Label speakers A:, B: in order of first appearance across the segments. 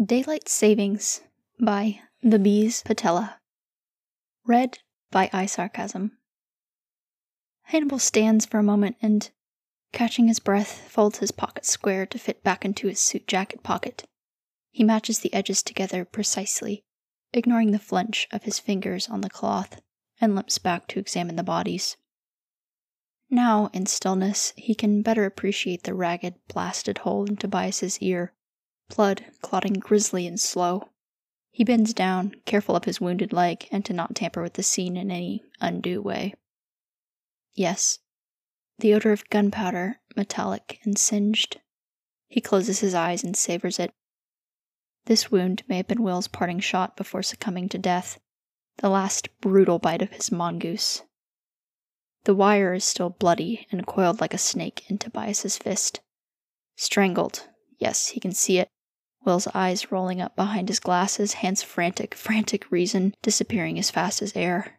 A: Daylight Savings by The Bees Patella. Read by iSarcasm. Hannibal stands for a moment and, catching his breath, folds his pocket square to fit back into his suit jacket pocket. He matches the edges together precisely, ignoring the flinch of his fingers on the cloth, and limps back to examine the bodies. Now, in stillness, he can better appreciate the ragged, blasted hole in Tobias's ear blood clotting grisly and slow. He bends down, careful of his wounded leg and to not tamper with the scene in any undue way. Yes, the odor of gunpowder, metallic and singed. He closes his eyes and savors it. This wound may have been Will's parting shot before succumbing to death, the last brutal bite of his mongoose. The wire is still bloody and coiled like a snake in Tobias's fist. Strangled, yes, he can see it, Will's eyes rolling up behind his glasses, hands frantic, frantic reason disappearing as fast as air.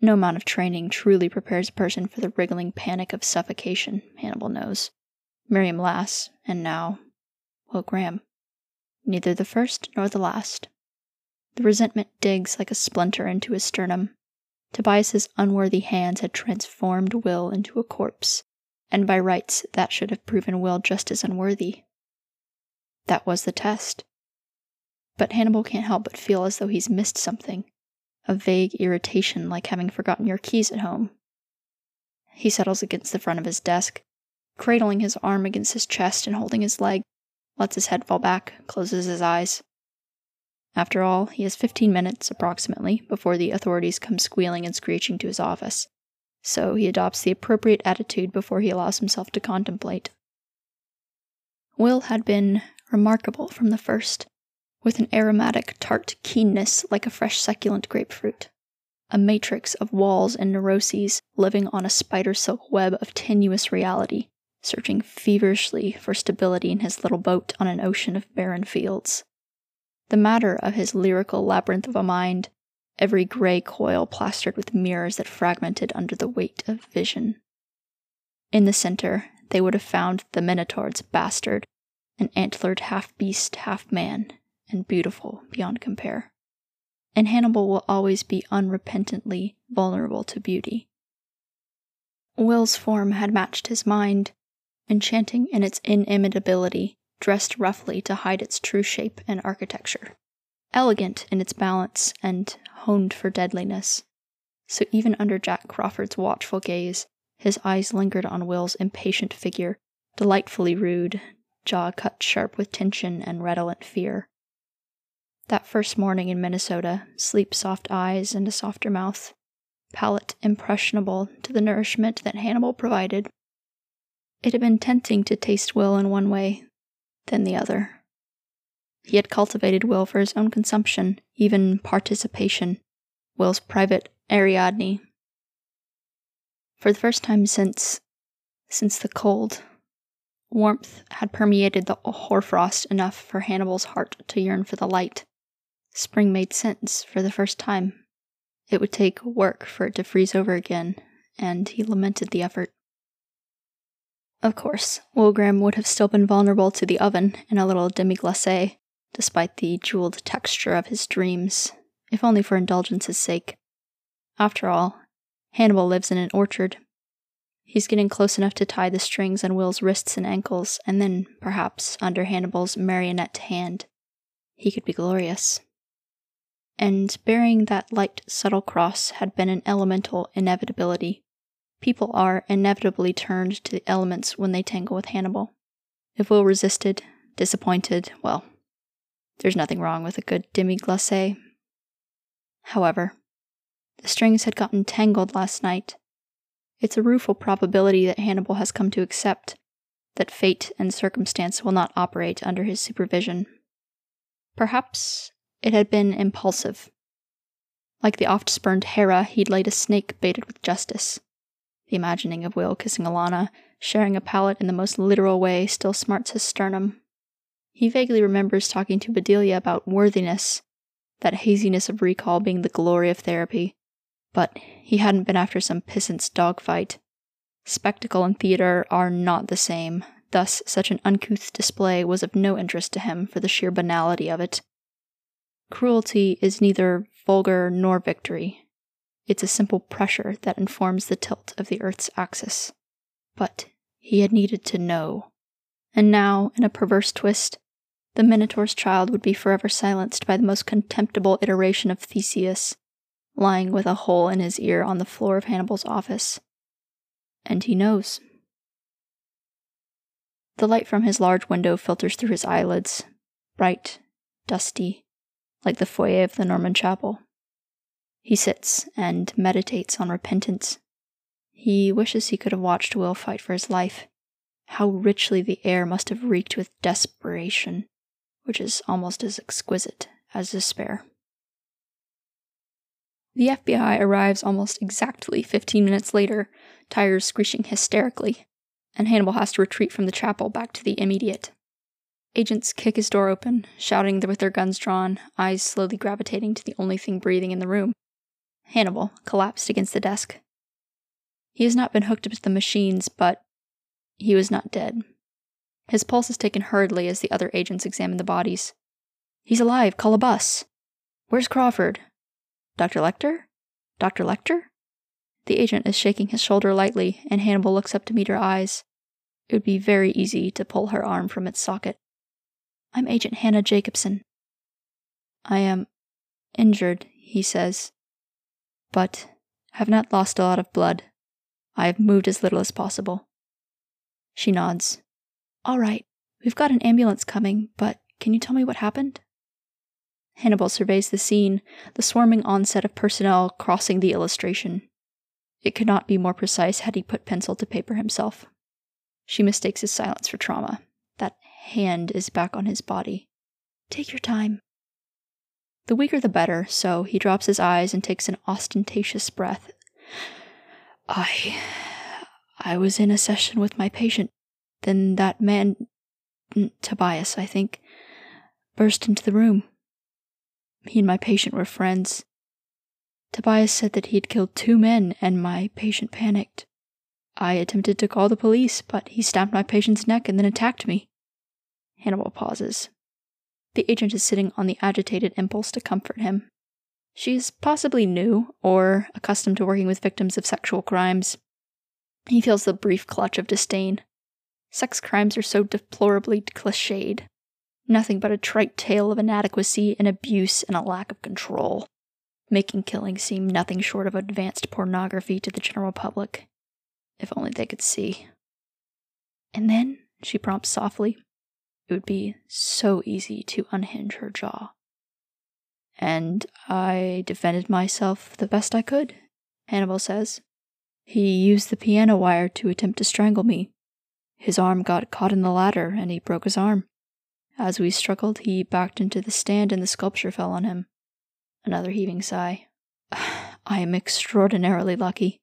A: No amount of training truly prepares a person for the wriggling panic of suffocation, Hannibal knows. Miriam Lass, and now, Will Graham. Neither the first nor the last. The resentment digs like a splinter into his sternum. Tobias's unworthy hands had transformed Will into a corpse, and by rights that should have proven Will just as unworthy. That was the test. But Hannibal can't help but feel as though he's missed something a vague irritation like having forgotten your keys at home. He settles against the front of his desk, cradling his arm against his chest and holding his leg, lets his head fall back, closes his eyes. After all, he has 15 minutes, approximately, before the authorities come squealing and screeching to his office, so he adopts the appropriate attitude before he allows himself to contemplate. Will had been remarkable from the first, with an aromatic, tart keenness like a fresh succulent grapefruit. A matrix of walls and neuroses living on a spider silk web of tenuous reality, searching feverishly for stability in his little boat on an ocean of barren fields. The matter of his lyrical labyrinth of a mind, every gray coil plastered with mirrors that fragmented under the weight of vision. In the center, they would have found the Minotaur's bastard, an antlered half beast, half man, and beautiful beyond compare. And Hannibal will always be unrepentantly vulnerable to beauty. Will's form had matched his mind, enchanting in its inimitability, dressed roughly to hide its true shape and architecture, elegant in its balance, and honed for deadliness. So even under Jack Crawford's watchful gaze, his eyes lingered on Will's impatient figure, delightfully rude, jaw cut sharp with tension and redolent fear. That first morning in Minnesota, sleep soft eyes and a softer mouth, palate impressionable to the nourishment that Hannibal provided. It had been tempting to taste Will in one way, then the other. He had cultivated Will for his own consumption, even participation, Will's private Ariadne. For the first time since. since the cold, Warmth had permeated the hoarfrost enough for Hannibal's heart to yearn for the light. Spring made sense for the first time. It would take work for it to freeze over again, and he lamented the effort. Of course, Will Graham would have still been vulnerable to the oven and a little demi glace, despite the jeweled texture of his dreams, if only for indulgence's sake. After all, Hannibal lives in an orchard, He's getting close enough to tie the strings on Will's wrists and ankles, and then, perhaps, under Hannibal's marionette hand, he could be glorious. And bearing that light, subtle cross had been an elemental inevitability. People are inevitably turned to the elements when they tangle with Hannibal. If Will resisted, disappointed, well, there's nothing wrong with a good demi glace. However, the strings had gotten tangled last night, it's a rueful probability that Hannibal has come to accept that fate and circumstance will not operate under his supervision. Perhaps it had been impulsive. Like the oft spurned Hera, he'd laid a snake baited with justice. The imagining of Will kissing Alana, sharing a palate in the most literal way, still smarts his sternum. He vaguely remembers talking to Bedelia about worthiness, that haziness of recall being the glory of therapy, but he hadn't been after some pissant's dogfight. Spectacle and theater are not the same, thus, such an uncouth display was of no interest to him for the sheer banality of it. Cruelty is neither vulgar nor victory. It's a simple pressure that informs the tilt of the Earth's axis. But he had needed to know. And now, in a perverse twist, the Minotaur's child would be forever silenced by the most contemptible iteration of Theseus, lying with a hole in his ear on the floor of Hannibal's office. And he knows. The light from his large window filters through his eyelids, bright, dusty, like the foyer of the Norman chapel. He sits and meditates on repentance. He wishes he could have watched Will fight for his life. How richly the air must have reeked with desperation, which is almost as exquisite as despair. The FBI arrives almost exactly 15 minutes later, tires screeching hysterically, and Hannibal has to retreat from the chapel back to the immediate. Agents kick his door open, shouting with their guns drawn, eyes slowly gravitating to the only thing breathing in the room. Hannibal collapsed against the desk. He has not been hooked up to the machines, but he was not dead. His pulse is taken hurriedly as the other agents examine the bodies. He's alive, call a bus. Where's Crawford? Dr. Lecter? Dr. Lecter? The agent is shaking his shoulder lightly, and Hannibal looks up to meet her eyes. It would be very easy to pull her arm from its socket. I'm Agent Hannah Jacobson. I am injured, he says, but have not lost a lot of blood. I have moved as little as possible. She nods. All right, we've got an ambulance coming, but can you tell me what happened? Hannibal surveys the scene, the swarming onset of personnel crossing the illustration. It could not be more precise had he put pencil to paper himself. She mistakes his silence for trauma. That hand is back on his body. Take your time. The weaker the better, so he drops his eyes and takes an ostentatious breath. I. I was in a session with my patient. Then that man. Tobias, I think, burst into the room. He and my patient were friends. Tobias said that he had killed two men, and my patient panicked. I attempted to call the police, but he stamped my patient's neck and then attacked me. Hannibal pauses. The agent is sitting on the agitated impulse to comfort him. She is possibly new or accustomed to working with victims of sexual crimes. He feels the brief clutch of disdain. Sex crimes are so deplorably cliched. Nothing but a trite tale of inadequacy and abuse and a lack of control making killing seem nothing short of advanced pornography to the general public. If only they could see. And then, she prompts softly, it would be so easy to unhinge her jaw. And I defended myself the best I could, Hannibal says. He used the piano wire to attempt to strangle me. His arm got caught in the ladder and he broke his arm. As we struggled, he backed into the stand and the sculpture fell on him. Another heaving sigh. I am extraordinarily lucky.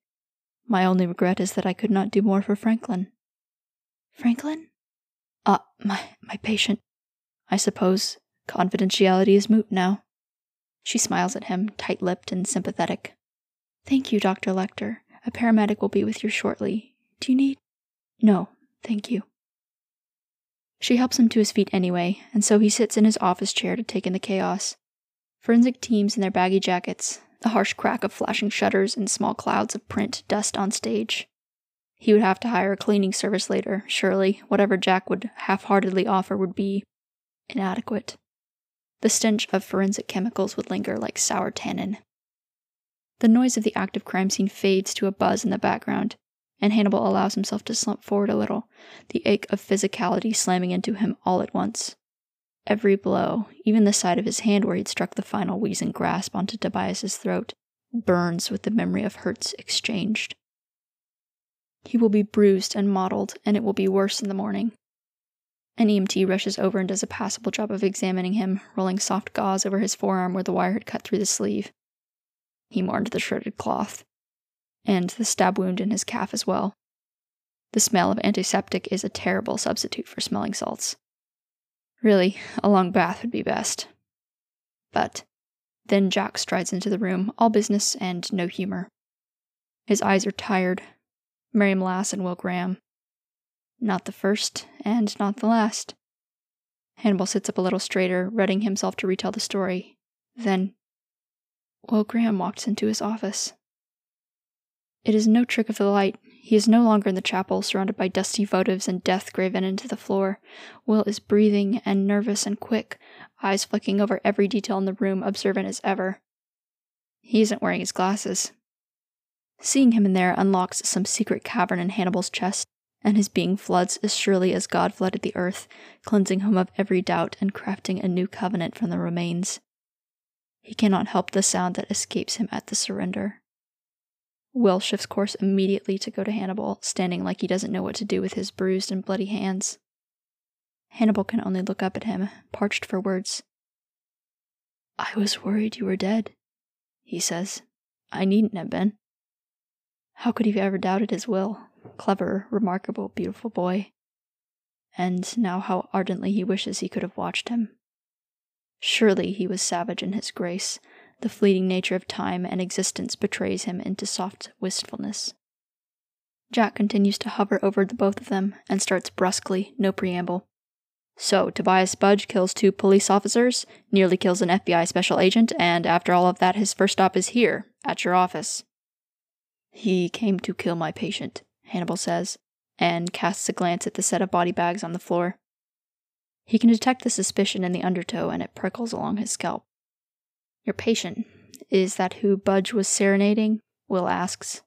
A: My only regret is that I could not do more for Franklin. Franklin? Ah, uh, my my patient. I suppose confidentiality is moot now. She smiles at him, tight lipped and sympathetic. Thank you, Dr. Lecter. A paramedic will be with you shortly. Do you need? No, thank you. She helps him to his feet anyway, and so he sits in his office chair to take in the chaos. Forensic teams in their baggy jackets, the harsh crack of flashing shutters, and small clouds of print dust on stage. He would have to hire a cleaning service later, surely. Whatever Jack would half heartedly offer would be inadequate. The stench of forensic chemicals would linger like sour tannin. The noise of the active crime scene fades to a buzz in the background, and Hannibal allows himself to slump forward a little, the ache of physicality slamming into him all at once. Every blow, even the side of his hand where he'd struck the final wheezing grasp onto Tobias's throat, burns with the memory of hurts exchanged. He will be bruised and mottled, and it will be worse in the morning. An EMT rushes over and does a passable job of examining him, rolling soft gauze over his forearm where the wire had cut through the sleeve. He mourned the shredded cloth, and the stab wound in his calf as well. The smell of antiseptic is a terrible substitute for smelling salts. Really, a long bath would be best. But then Jack strides into the room, all business and no humor. His eyes are tired. Miriam Lass and Will Graham. Not the first, and not the last. Hannibal sits up a little straighter, readying himself to retell the story. Then, Will Graham walks into his office. It is no trick of the light. He is no longer in the chapel, surrounded by dusty votives and death graven into the floor. Will is breathing and nervous and quick, eyes flicking over every detail in the room, observant as ever. He isn't wearing his glasses. Seeing him in there unlocks some secret cavern in Hannibal's chest, and his being floods as surely as God flooded the earth, cleansing him of every doubt and crafting a new covenant from the remains. He cannot help the sound that escapes him at the surrender. Will shifts course immediately to go to Hannibal, standing like he doesn't know what to do with his bruised and bloody hands. Hannibal can only look up at him, parched for words. I was worried you were dead, he says. I needn't have been. How could he have ever doubted his will? Clever, remarkable, beautiful boy. And now how ardently he wishes he could have watched him. Surely he was savage in his grace, the fleeting nature of time and existence betrays him into soft wistfulness. Jack continues to hover over the both of them and starts brusquely, no preamble. So, Tobias Budge kills two police officers, nearly kills an FBI special agent, and after all of that, his first stop is here, at your office. He came to kill my patient, Hannibal says, and casts a glance at the set of body bags on the floor. He can detect the suspicion in the undertow, and it prickles along his scalp. Your patient, is that who Budge was serenading? Will asks.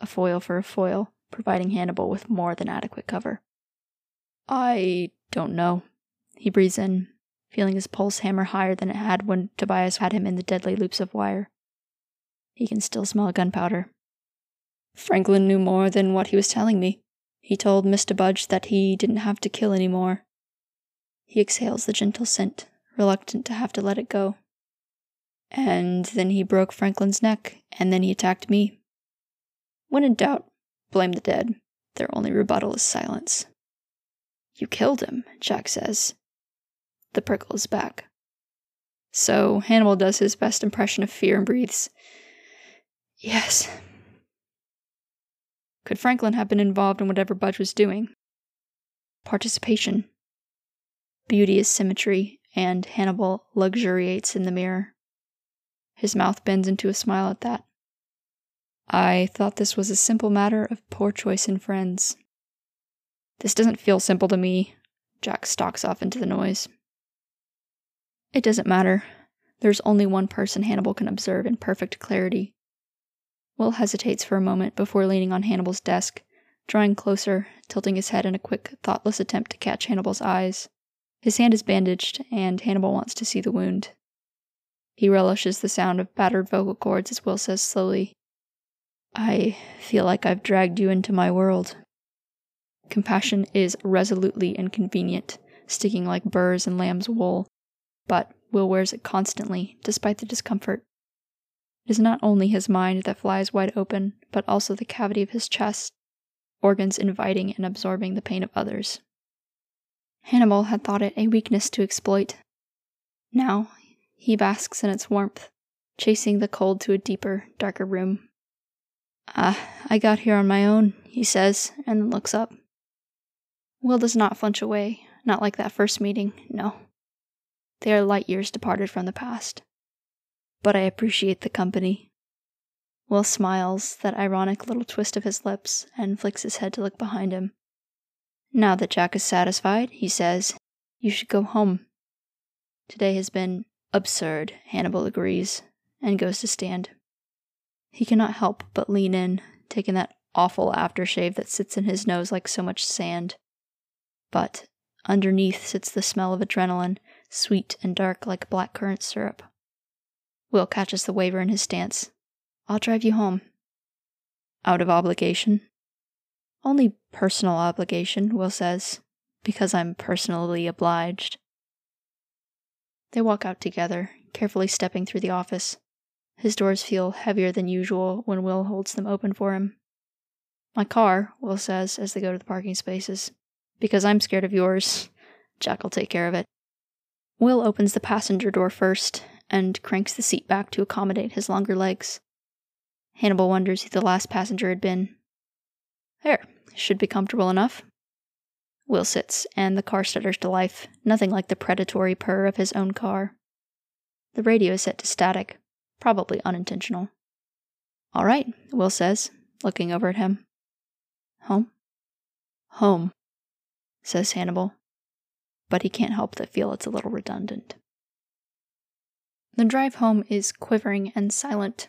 A: A foil for a foil, providing Hannibal with more than adequate cover. I don't know. He breathes in, feeling his pulse hammer higher than it had when Tobias had him in the deadly loops of wire. He can still smell gunpowder. Franklin knew more than what he was telling me. He told Mr. Budge that he didn't have to kill any more. He exhales the gentle scent, reluctant to have to let it go. And then he broke Franklin's neck, and then he attacked me. When in doubt, blame the dead. Their only rebuttal is silence. You killed him, Jack says. The prickle is back. So Hannibal does his best impression of fear and breathes. Yes. Could Franklin have been involved in whatever Budge was doing? Participation. Beauty is symmetry, and Hannibal luxuriates in the mirror. His mouth bends into a smile at that. I thought this was a simple matter of poor choice in friends. This doesn't feel simple to me. Jack stalks off into the noise. It doesn't matter. There's only one person Hannibal can observe in perfect clarity. Will hesitates for a moment before leaning on Hannibal's desk, drawing closer, tilting his head in a quick, thoughtless attempt to catch Hannibal's eyes. His hand is bandaged, and Hannibal wants to see the wound. He relishes the sound of battered vocal cords as Will says slowly, I feel like I've dragged you into my world. Compassion is resolutely inconvenient, sticking like burrs in lamb's wool, but Will wears it constantly, despite the discomfort. It is not only his mind that flies wide open, but also the cavity of his chest, organs inviting and absorbing the pain of others. Hannibal had thought it a weakness to exploit. Now he basks in its warmth, chasing the cold to a deeper, darker room. Ah, I got here on my own, he says, and then looks up. Will does not flinch away, not like that first meeting, no. They are light years departed from the past. But I appreciate the company. Will smiles, that ironic little twist of his lips, and flicks his head to look behind him. Now that Jack is satisfied, he says, You should go home. Today has been Absurd, Hannibal agrees, and goes to stand. He cannot help but lean in, taking that awful aftershave that sits in his nose like so much sand. But underneath sits the smell of adrenaline, sweet and dark like black currant syrup. Will catches the waver in his stance. I'll drive you home. Out of obligation? Only personal obligation, Will says, because I'm personally obliged. They walk out together, carefully stepping through the office. His doors feel heavier than usual when Will holds them open for him. My car, Will says as they go to the parking spaces. Because I'm scared of yours. Jack will take care of it. Will opens the passenger door first and cranks the seat back to accommodate his longer legs. Hannibal wonders who the last passenger had been. There, should be comfortable enough. Will sits, and the car stutters to life, nothing like the predatory purr of his own car. The radio is set to static, probably unintentional. All right, Will says, looking over at him. Home? Home, says Hannibal. But he can't help but feel it's a little redundant. The drive home is quivering and silent.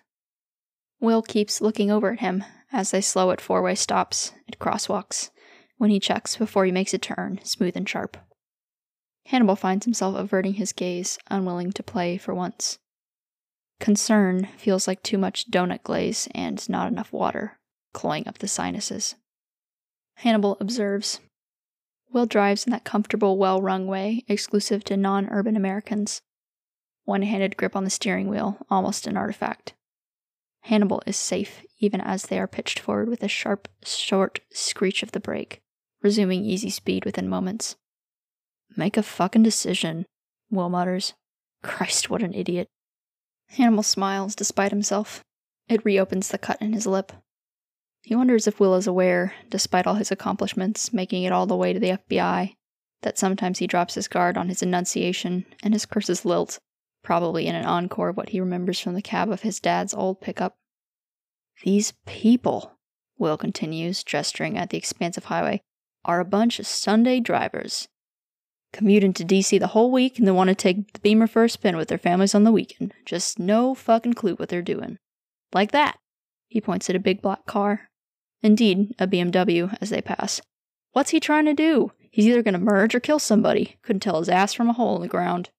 A: Will keeps looking over at him as they slow at four way stops, at crosswalks, when he checks before he makes a turn, smooth and sharp. Hannibal finds himself averting his gaze, unwilling to play for once. Concern feels like too much donut glaze and not enough water, cloying up the sinuses. Hannibal observes. Will drives in that comfortable, well rung way exclusive to non urban Americans. One handed grip on the steering wheel, almost an artifact. Hannibal is safe even as they are pitched forward with a sharp, short screech of the brake, resuming easy speed within moments. Make a fucking decision, Will mutters. Christ, what an idiot. Hannibal smiles despite himself. It reopens the cut in his lip. He wonders if Will is aware, despite all his accomplishments, making it all the way to the FBI, that sometimes he drops his guard on his enunciation and his curses lilt, probably in an encore of what he remembers from the cab of his dad's old pickup. These people, Will continues, gesturing at the expansive highway, are a bunch of Sunday drivers. Commute into DC the whole week and then want to take the Beamer for a spin with their families on the weekend. Just no fucking clue what they're doing. Like that. He points at a big black car. Indeed, a BMW as they pass. What's he trying to do? He's either going to merge or kill somebody. Couldn't tell his ass from a hole in the ground.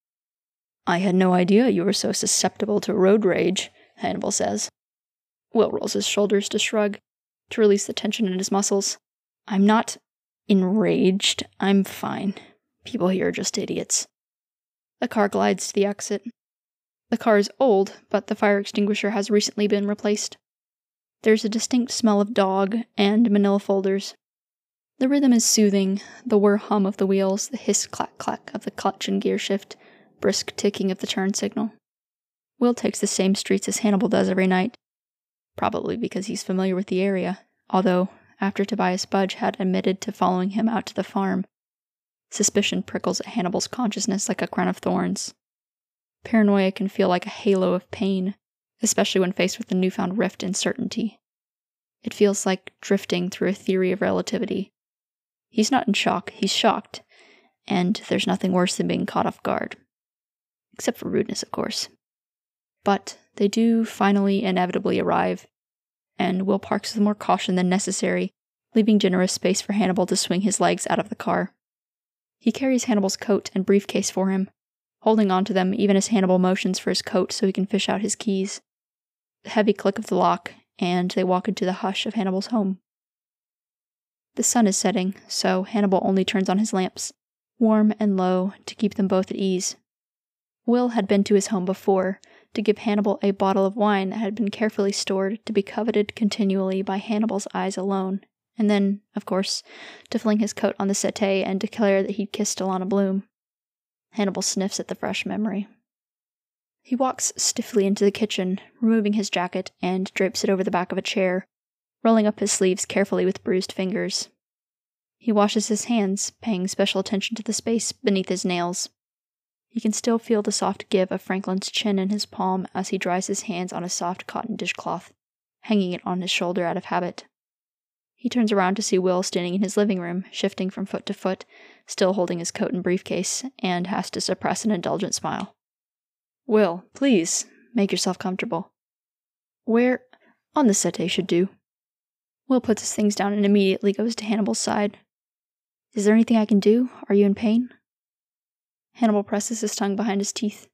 A: I had no idea you were so susceptible to road rage, Hannibal says. Will rolls his shoulders to shrug, to release the tension in his muscles. I'm not enraged. I'm fine. People here are just idiots. The car glides to the exit. The car is old, but the fire extinguisher has recently been replaced. There's a distinct smell of dog and manila folders. The rhythm is soothing, the whir hum of the wheels, the hiss clack clack of the clutch and gear shift, brisk ticking of the turn signal. Will takes the same streets as Hannibal does every night, probably because he's familiar with the area, although, after Tobias Budge had admitted to following him out to the farm, suspicion prickles at Hannibal's consciousness like a crown of thorns. Paranoia can feel like a halo of pain, especially when faced with the newfound rift in certainty. It feels like drifting through a theory of relativity. He's not in shock, he's shocked, and there's nothing worse than being caught off guard. Except for rudeness, of course. But they do finally inevitably arrive, and Will parks with more caution than necessary, leaving generous space for Hannibal to swing his legs out of the car. He carries Hannibal's coat and briefcase for him, holding on to them even as Hannibal motions for his coat so he can fish out his keys. The heavy click of the lock, and they walk into the hush of Hannibal's home. The sun is setting, so Hannibal only turns on his lamps, warm and low, to keep them both at ease. Will had been to his home before, to give Hannibal a bottle of wine that had been carefully stored to be coveted continually by Hannibal's eyes alone, and then, of course, to fling his coat on the settee and declare that he'd kissed Alana Bloom. Hannibal sniffs at the fresh memory. He walks stiffly into the kitchen, removing his jacket, and drapes it over the back of a chair, rolling up his sleeves carefully with bruised fingers. He washes his hands, paying special attention to the space beneath his nails. He can still feel the soft give of Franklin's chin in his palm as he dries his hands on a soft cotton dishcloth, hanging it on his shoulder out of habit. He turns around to see Will standing in his living room, shifting from foot to foot, still holding his coat and briefcase, and has to suppress an indulgent smile. Will, please, make yourself comfortable. Where? On the settee should do. Will puts his things down and immediately goes to Hannibal's side. Is there anything I can do? Are you in pain? Hannibal presses his tongue behind his teeth.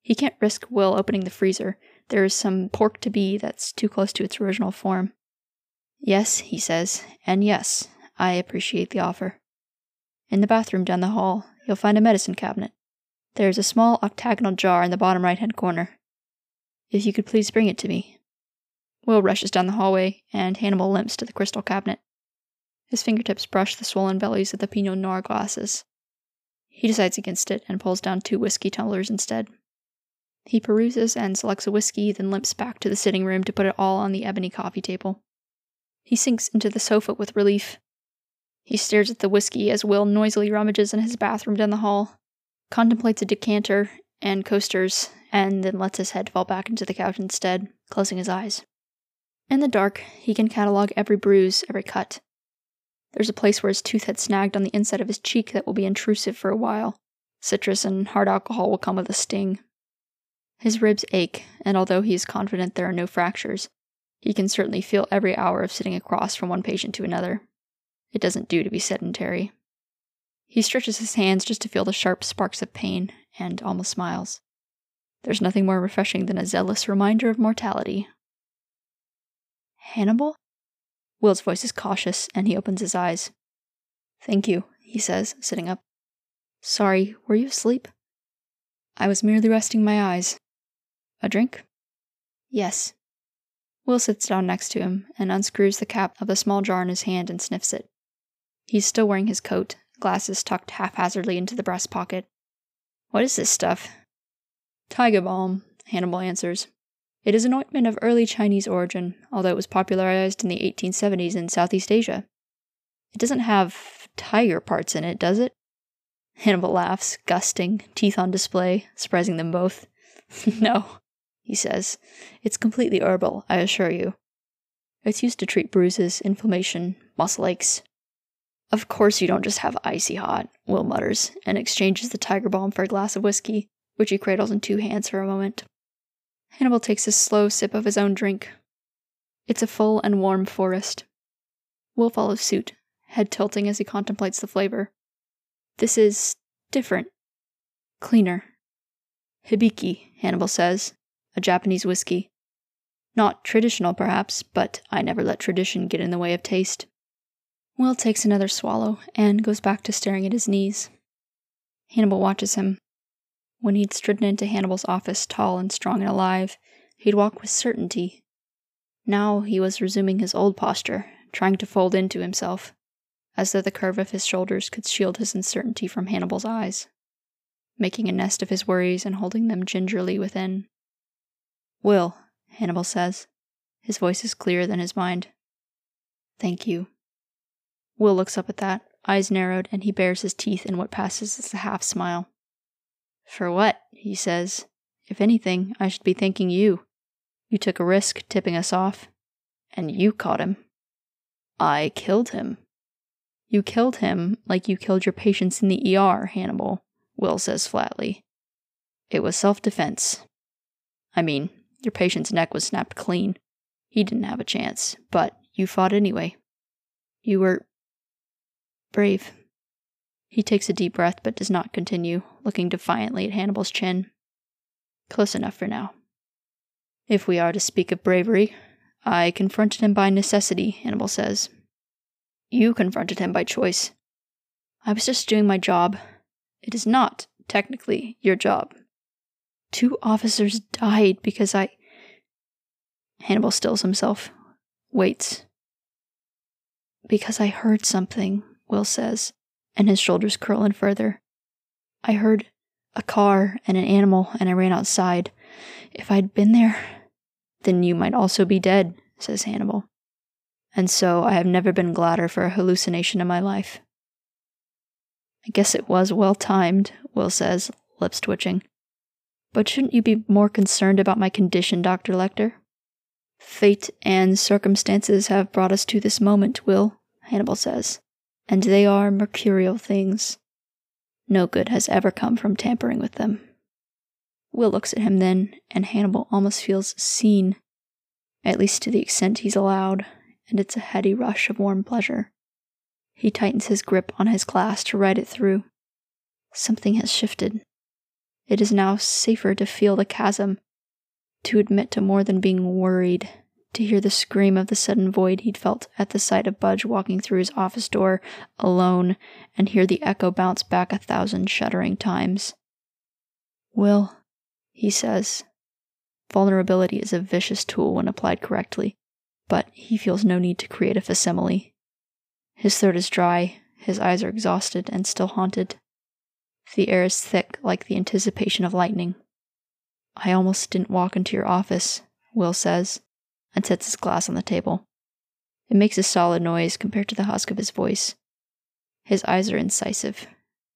A: He can't risk Will opening the freezer. There is some pork to be that's too close to its original form. Yes, he says, and yes, I appreciate the offer. In the bathroom down the hall, you'll find a medicine cabinet. There is a small octagonal jar in the bottom right hand corner. If you could please bring it to me. Will rushes down the hallway, and Hannibal limps to the crystal cabinet. His fingertips brush the swollen bellies of the Pinot Noir glasses. He decides against it and pulls down two whiskey tumblers instead. He peruses and selects a whiskey, then limps back to the sitting room to put it all on the ebony coffee table. He sinks into the sofa with relief. He stares at the whiskey as Will noisily rummages in his bathroom down the hall, contemplates a decanter and coasters, and then lets his head fall back into the couch instead, closing his eyes. In the dark, he can catalog every bruise, every cut. There's a place where his tooth had snagged on the inside of his cheek that will be intrusive for a while. Citrus and hard alcohol will come with a sting. His ribs ache, and although he is confident there are no fractures, he can certainly feel every hour of sitting across from one patient to another. It doesn't do to be sedentary. He stretches his hands just to feel the sharp sparks of pain and almost smiles. There's nothing more refreshing than a zealous reminder of mortality. Hannibal? Will's voice is cautious, and he opens his eyes. Thank you, he says, sitting up. Sorry, were you asleep? I was merely resting my eyes. A drink? Yes. Will sits down next to him and unscrews the cap of the small jar in his hand and sniffs it. He's still wearing his coat, glasses tucked haphazardly into the breast pocket. What is this stuff? Tiger balm, Hannibal answers. It is an ointment of early Chinese origin, although it was popularized in the 1870s in Southeast Asia. It doesn't have tiger parts in it, does it? Hannibal laughs, gusting, teeth on display, surprising them both. no, he says. It's completely herbal, I assure you. It's used to treat bruises, inflammation, muscle aches. Of course you don't just have icy hot, Will mutters, and exchanges the tiger balm for a glass of whiskey, which he cradles in two hands for a moment. Hannibal takes a slow sip of his own drink. It's a full and warm forest. Will follows suit, head tilting as he contemplates the flavor. This is different, cleaner. Hibiki, Hannibal says, a Japanese whiskey. Not traditional, perhaps, but I never let tradition get in the way of taste. Will takes another swallow and goes back to staring at his knees. Hannibal watches him. When he'd stridden into Hannibal's office, tall and strong and alive, he'd walk with certainty. Now he was resuming his old posture, trying to fold into himself, as though the curve of his shoulders could shield his uncertainty from Hannibal's eyes, making a nest of his worries and holding them gingerly within. Will, Hannibal says. His voice is clearer than his mind. Thank you. Will looks up at that, eyes narrowed, and he bares his teeth in what passes as a half smile. For what? he says. If anything, I should be thanking you. You took a risk tipping us off, and you caught him. I killed him. You killed him like you killed your patients in the ER, Hannibal, Will says flatly. It was self defense. I mean, your patient's neck was snapped clean. He didn't have a chance, but you fought anyway. You were brave. He takes a deep breath but does not continue, looking defiantly at Hannibal's chin. Close enough for now. If we are to speak of bravery, I confronted him by necessity, Hannibal says. You confronted him by choice. I was just doing my job. It is not, technically, your job. Two officers died because I. Hannibal stills himself, waits. Because I heard something, Will says, and his shoulders curl in further. I heard a car and an animal, and I ran outside. If I'd been there, then you might also be dead, says Hannibal. And so I have never been gladder for a hallucination in my life. I guess it was well timed, Will says, lips twitching. But shouldn't you be more concerned about my condition, Dr. Lecter? Fate and circumstances have brought us to this moment, Will, Hannibal says, and they are mercurial things. No good has ever come from tampering with them. Will looks at him then, and Hannibal almost feels seen, at least to the extent he's allowed, and it's a heady rush of warm pleasure. He tightens his grip on his glass to ride it through. Something has shifted. It is now safer to feel the chasm, to admit to more than being worried, to hear the scream of the sudden void he'd felt at the sight of Budge walking through his office door alone, and hear the echo bounce back a thousand shuddering times. Will, he says. Vulnerability is a vicious tool when applied correctly, but he feels no need to create a facsimile. His throat is dry, his eyes are exhausted and still haunted. The air is thick like the anticipation of lightning. I almost didn't walk into your office, Will says, and sets his glass on the table. It makes a solid noise compared to the husk of his voice, His eyes are incisive.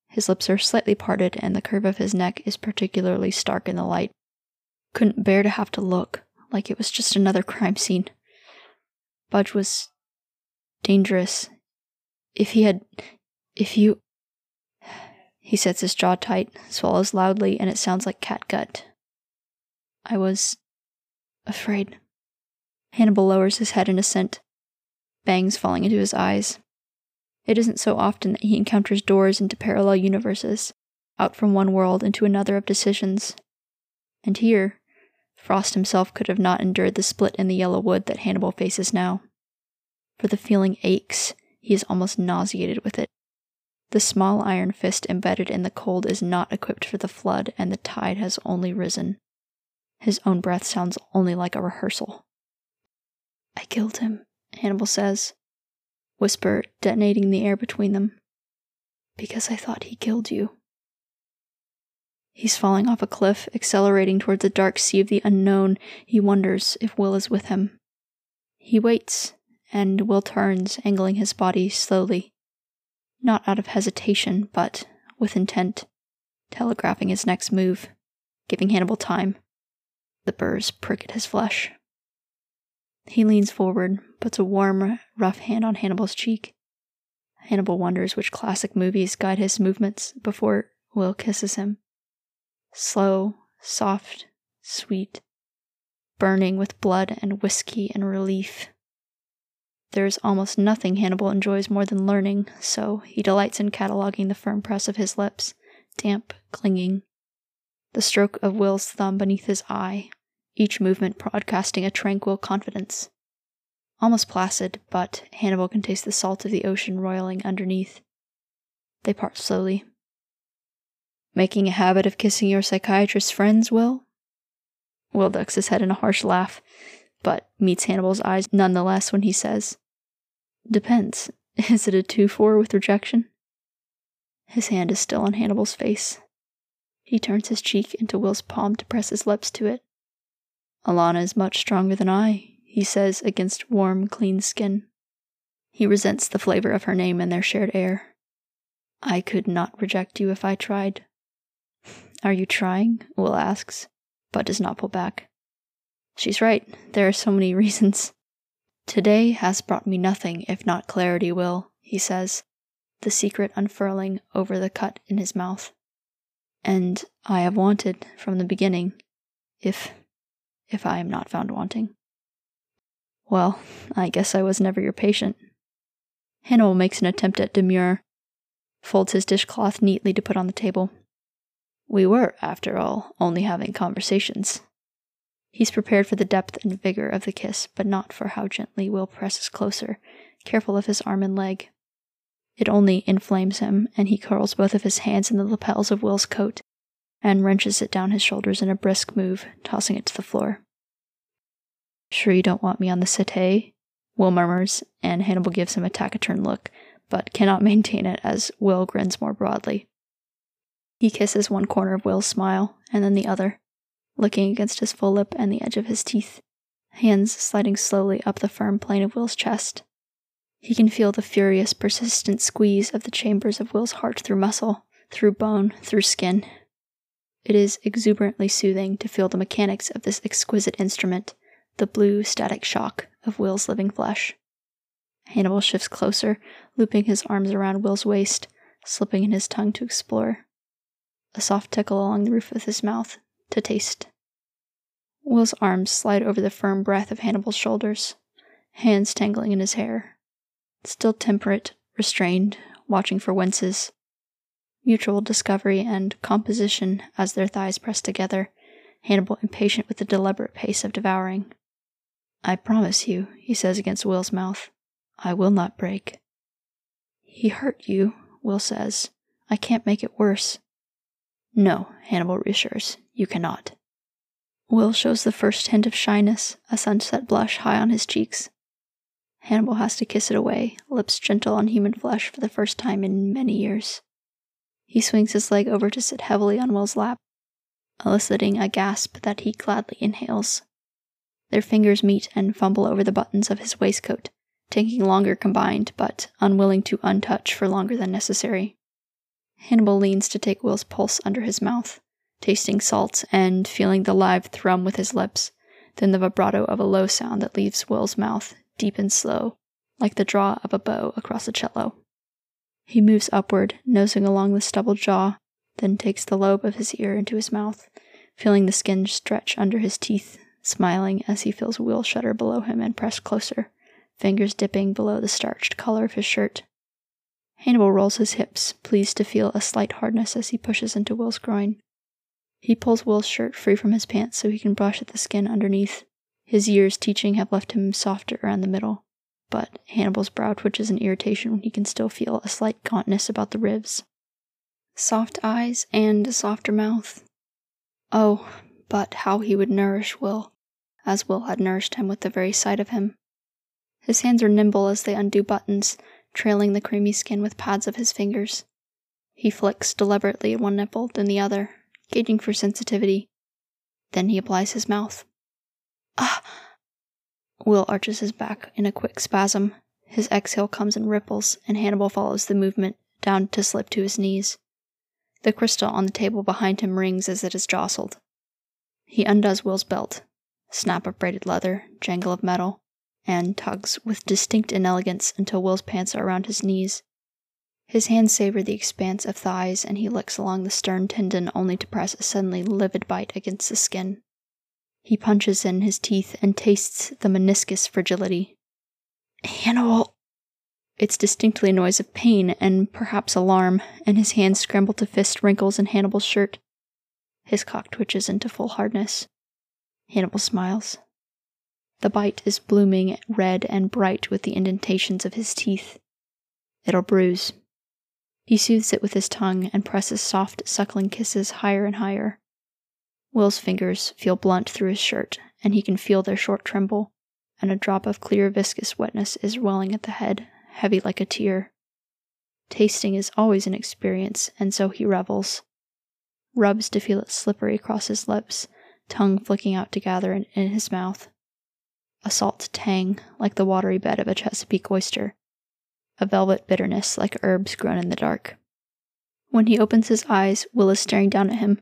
A: His lips are slightly parted, and the curve of his neck is particularly stark in the light. Couldn't bear to have to look, like it was just another crime scene. Budge was dangerous. If he had. If you. He sets his jaw tight, swallows loudly, and it sounds like catgut. I was. afraid. Hannibal lowers his head in assent, bangs falling into his eyes. It isn't so often that he encounters doors into parallel universes, out from one world into another of decisions. And here, Frost himself could have not endured the split in the yellow wood that Hannibal faces now. For the feeling aches, he is almost nauseated with it. The small iron fist embedded in the cold is not equipped for the flood, and the tide has only risen. His own breath sounds only like a rehearsal. I killed him, Hannibal says, whisper detonating the air between them. Because I thought he killed you. He's falling off a cliff, accelerating towards the dark sea of the unknown. He wonders if Will is with him. He waits, and Will turns, angling his body slowly. Not out of hesitation, but with intent, telegraphing his next move, giving Hannibal time. The burrs prick at his flesh. He leans forward, puts a warm, rough hand on Hannibal's cheek. Hannibal wonders which classic movies guide his movements before Will kisses him. Slow, soft, sweet, burning with blood and whiskey and relief. There is almost nothing Hannibal enjoys more than learning, so he delights in cataloging the firm press of his lips, damp, clinging, the stroke of Will's thumb beneath his eye, each movement broadcasting a tranquil confidence. Almost placid, but Hannibal can taste the salt of the ocean roiling underneath. They part slowly. Making a habit of kissing your psychiatrist's friends, Will? Will ducks his head in a harsh laugh, but meets Hannibal's eyes nonetheless when he says, Depends. Is it a 2 4 with rejection? His hand is still on Hannibal's face. He turns his cheek into Will's palm to press his lips to it. Alana is much stronger than I, he says against warm, clean skin. He resents the flavor of her name and their shared air. I could not reject you if I tried. Are you trying? Will asks, but does not pull back. She's right. There are so many reasons. Today has brought me nothing if not clarity, Will, he says, the secret unfurling over the cut in his mouth. And I have wanted from the beginning, if if I am not found wanting. Well, I guess I was never your patient. Hannibal makes an attempt at demur, folds his dishcloth neatly to put on the table. We were, after all, only having conversations. He's prepared for the depth and vigor of the kiss, but not for how gently Will presses closer, careful of his arm and leg. It only inflames him, and he curls both of his hands in the lapels of Will's coat, and wrenches it down his shoulders in a brisk move, tossing it to the floor. Sure you don't want me on the settee? Will murmurs, and Hannibal gives him a taciturn look, but cannot maintain it as Will grins more broadly. He kisses one corner of Will's smile, and then the other, looking against his full lip and the edge of his teeth, hands sliding slowly up the firm plane of Will's chest. He can feel the furious, persistent squeeze of the chambers of Will's heart through muscle, through bone, through skin, it is exuberantly soothing to feel the mechanics of this exquisite instrument, the blue static shock of Will's living flesh. Hannibal shifts closer, looping his arms around Will's waist, slipping in his tongue to explore. A soft tickle along the roof of his mouth to taste. Will's arms slide over the firm breadth of Hannibal's shoulders, hands tangling in his hair. Still temperate, restrained, watching for winces, mutual discovery and composition as their thighs press together, Hannibal impatient with the deliberate pace of devouring. I promise you, he says against Will's mouth, I will not break. He hurt you, Will says. I can't make it worse. No, Hannibal reassures, you cannot. Will shows the first hint of shyness, a sunset blush high on his cheeks. Hannibal has to kiss it away, lips gentle on human flesh for the first time in many years. He swings his leg over to sit heavily on Will's lap, eliciting a gasp that he gladly inhales. Their fingers meet and fumble over the buttons of his waistcoat, taking longer combined, but unwilling to untouch for longer than necessary. Hannibal leans to take Will's pulse under his mouth, tasting salt and feeling the live thrum with his lips, then the vibrato of a low sound that leaves Will's mouth deep and slow, like the draw of a bow across a cello. He moves upward, nosing along the stubbled jaw, then takes the lobe of his ear into his mouth, feeling the skin stretch under his teeth, smiling as he feels Will shudder below him and press closer, fingers dipping below the starched collar of his shirt. Hannibal rolls his hips, pleased to feel a slight hardness as he pushes into Will's groin. He pulls Will's shirt free from his pants so he can brush at the skin underneath. His years teaching have left him softer around the middle, but Hannibal's brow twitches in irritation when he can still feel a slight gauntness about the ribs. Soft eyes and a softer mouth. Oh, but how he would nourish Will, as Will had nourished him with the very sight of him. His hands are nimble as they undo buttons, trailing the creamy skin with pads of his fingers. He flicks deliberately at one nipple, then the other, gauging for sensitivity. Then he applies his mouth. Ah! Will arches his back in a quick spasm. His exhale comes in ripples, and Hannibal follows the movement down to slip to his knees. The crystal on the table behind him rings as it is jostled. He undoes Will's belt, snap of braided leather, jangle of metal, and tugs with distinct inelegance until Will's pants are around his knees. His hands savor the expanse of thighs, and he licks along the stern tendon only to press a suddenly livid bite against the skin. He punches in his teeth and tastes the meniscus fragility. Hannibal! It's distinctly a noise of pain and perhaps alarm, and his hands scramble to fist wrinkles in Hannibal's shirt. His cock twitches into full hardness. Hannibal smiles. The bite is blooming red and bright with the indentations of his teeth. It'll bruise. He soothes it with his tongue and presses soft, suckling kisses higher and higher. Will's fingers feel blunt through his shirt, and he can feel their short tremble, and a drop of clear, viscous wetness is welling at the head heavy like a tear. Tasting is always an experience, and so he revels. Rubs to feel it slippery across his lips, tongue flicking out to gather in, in his mouth. A salt tang, like the watery bed of a Chesapeake oyster. A velvet bitterness, like herbs grown in the dark. When he opens his eyes, Will is staring down at him.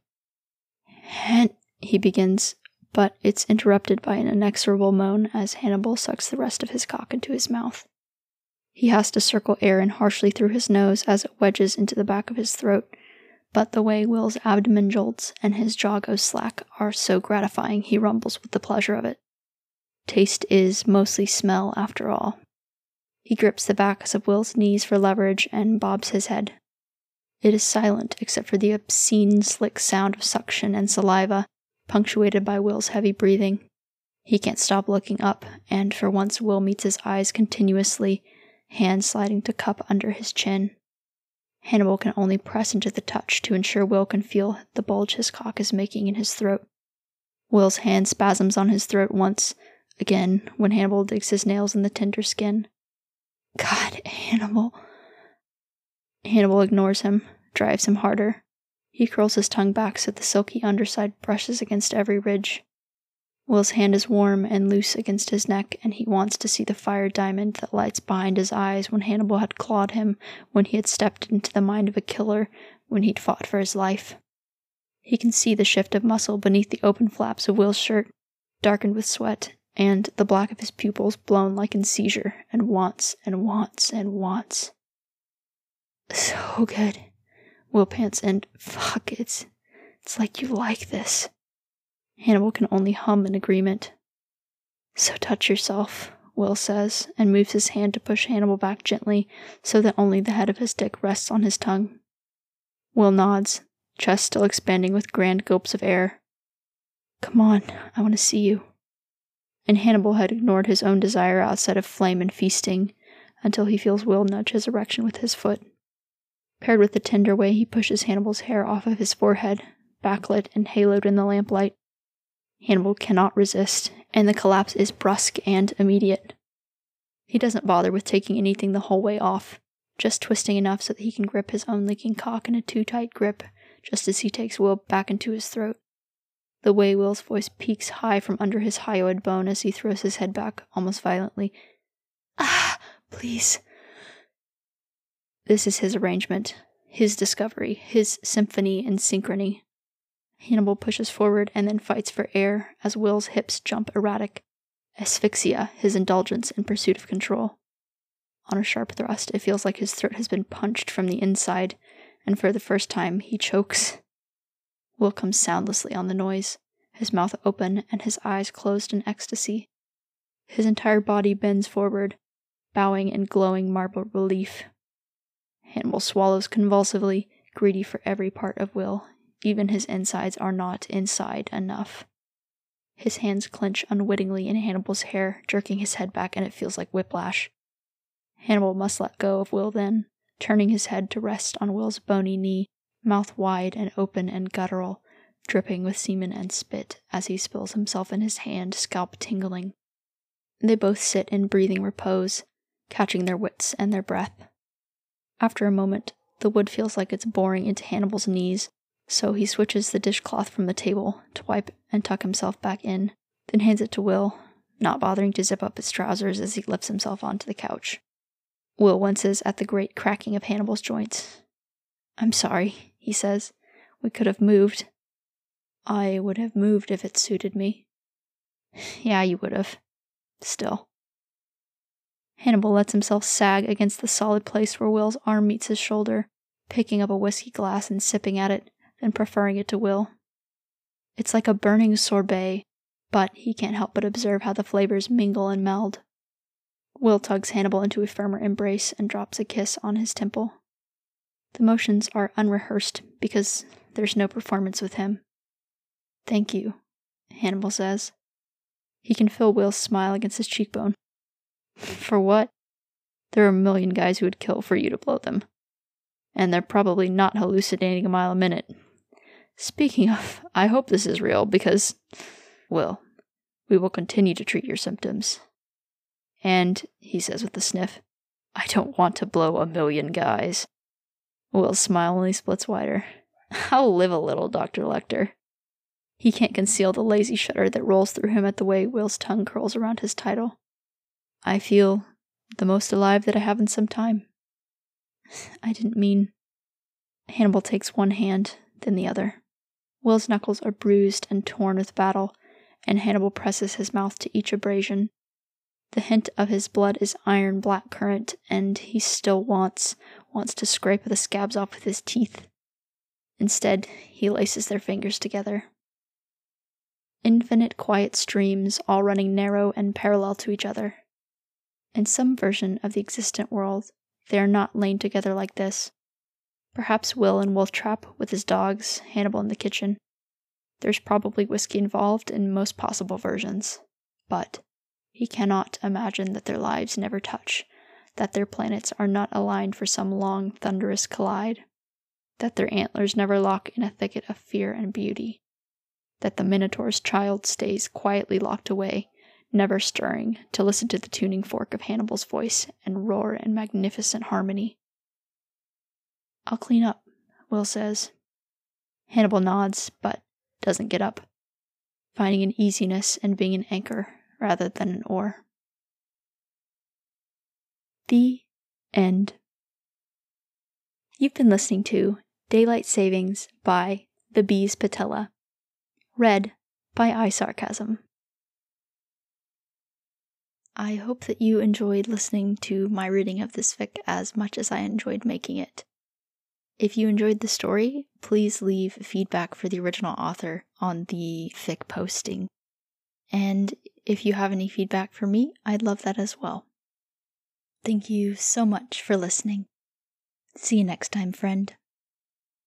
A: And he begins, but it's interrupted by an inexorable moan as Hannibal sucks the rest of his cock into his mouth. He has to circle air in harshly through his nose as it wedges into the back of his throat, but the way Will's abdomen jolts and his jaw goes slack are so gratifying he rumbles with the pleasure of it. Taste is mostly smell, after all. He grips the backs of Will's knees for leverage and bobs his head. It is silent except for the obscene, slick sound of suction and saliva, punctuated by Will's heavy breathing. He can't stop looking up, and for once Will meets his eyes continuously hand sliding to cup under his chin. Hannibal can only press into the touch to ensure Will can feel the bulge his cock is making in his throat. Will's hand spasms on his throat once, again, when Hannibal digs his nails in the tender skin. God, Hannibal. Hannibal ignores him, drives him harder. He curls his tongue back so the silky underside brushes against every ridge. Will's hand is warm and loose against his neck, and he wants to see the fire diamond that lights behind his eyes when Hannibal had clawed him, when he had stepped into the mind of a killer, when he'd fought for his life. He can see the shift of muscle beneath the open flaps of Will's shirt, darkened with sweat, and the black of his pupils blown like in seizure, and wants and wants and wants. So good. Will pants and fuck, it's it's like you like this. Hannibal can only hum in agreement. So touch yourself, Will says, and moves his hand to push Hannibal back gently so that only the head of his dick rests on his tongue. Will nods, chest still expanding with grand gulps of air. Come on, I want to see you. And Hannibal had ignored his own desire outside of flame and feasting until he feels Will nudge his erection with his foot. Paired with the tender way he pushes Hannibal's hair off of his forehead, backlit and haloed in the lamplight, Hannibal cannot resist, and the collapse is brusque and immediate. He doesn't bother with taking anything the whole way off, just twisting enough so that he can grip his own leaking cock in a too tight grip, just as he takes Will back into his throat. The way Will's voice peaks high from under his hyoid bone as he throws his head back almost violently. Ah! please. This is his arrangement, his discovery, his symphony and synchrony. Hannibal pushes forward and then fights for air as Will's hips jump erratic. Asphyxia, his indulgence in pursuit of control. On a sharp thrust, it feels like his throat has been punched from the inside, and for the first time, he chokes. Will comes soundlessly on the noise, his mouth open and his eyes closed in ecstasy. His entire body bends forward, bowing in glowing marble relief. Hannibal swallows convulsively, greedy for every part of Will. Even his insides are not inside enough. His hands clench unwittingly in Hannibal's hair, jerking his head back, and it feels like whiplash. Hannibal must let go of Will then, turning his head to rest on Will's bony knee, mouth wide and open and guttural, dripping with semen and spit as he spills himself in his hand, scalp tingling. They both sit in breathing repose, catching their wits and their breath. After a moment, the wood feels like it's boring into Hannibal's knees, so he switches the dishcloth from the table to wipe and tuck himself back in, then hands it to Will, not bothering to zip up his trousers as he lifts himself onto the couch. Will winces at the great cracking of Hannibal's joints. I'm sorry, he says. We could have moved. I would have moved if it suited me. Yeah, you would have. Still. Hannibal lets himself sag against the solid place where Will's arm meets his shoulder, picking up a whiskey glass and sipping at it, then preferring it to Will. It's like a burning sorbet, but he can't help but observe how the flavors mingle and meld. Will tugs Hannibal into a firmer embrace and drops a kiss on his temple. The motions are unrehearsed because there's no performance with him. Thank you, Hannibal says. He can feel Will's smile against his cheekbone. For what? There are a million guys who would kill for you to blow them. And they're probably not hallucinating a mile a minute. Speaking of, I hope this is real because, well, we will continue to treat your symptoms. And, he says with a sniff, I don't want to blow a million guys. Will's smile only splits wider. I'll live a little, Dr. Lecter. He can't conceal the lazy shudder that rolls through him at the way Will's tongue curls around his title. I feel the most alive that I have in some time. I didn't mean. Hannibal takes one hand, then the other. Will's knuckles are bruised and torn with battle, and Hannibal presses his mouth to each abrasion. The hint of his blood is iron black current, and he still wants, wants to scrape the scabs off with his teeth. Instead, he laces their fingers together. Infinite quiet streams, all running narrow and parallel to each other. In some version of the existent world, they are not laid together like this. Perhaps Will and Wolf Trap with his dogs, Hannibal in the kitchen. There's probably whiskey involved in most possible versions. But he cannot imagine that their lives never touch, that their planets are not aligned for some long, thunderous collide, that their antlers never lock in a thicket of fear and beauty, that the Minotaur's child stays quietly locked away, never stirring, to listen to the tuning fork of Hannibal's voice and roar in magnificent harmony. I'll clean up, Will says. Hannibal nods, but doesn't get up, finding an easiness in being an anchor rather than an oar. The End. You've been listening to Daylight Savings by The Bees Patella, read by I Sarcasm. I hope that you enjoyed listening to my reading of this fic as much as I enjoyed making it. If you enjoyed the story, please leave feedback for the original author on the fic posting. And if you have any feedback for me, I'd love that as well. Thank you so much for listening. See you next time, friend.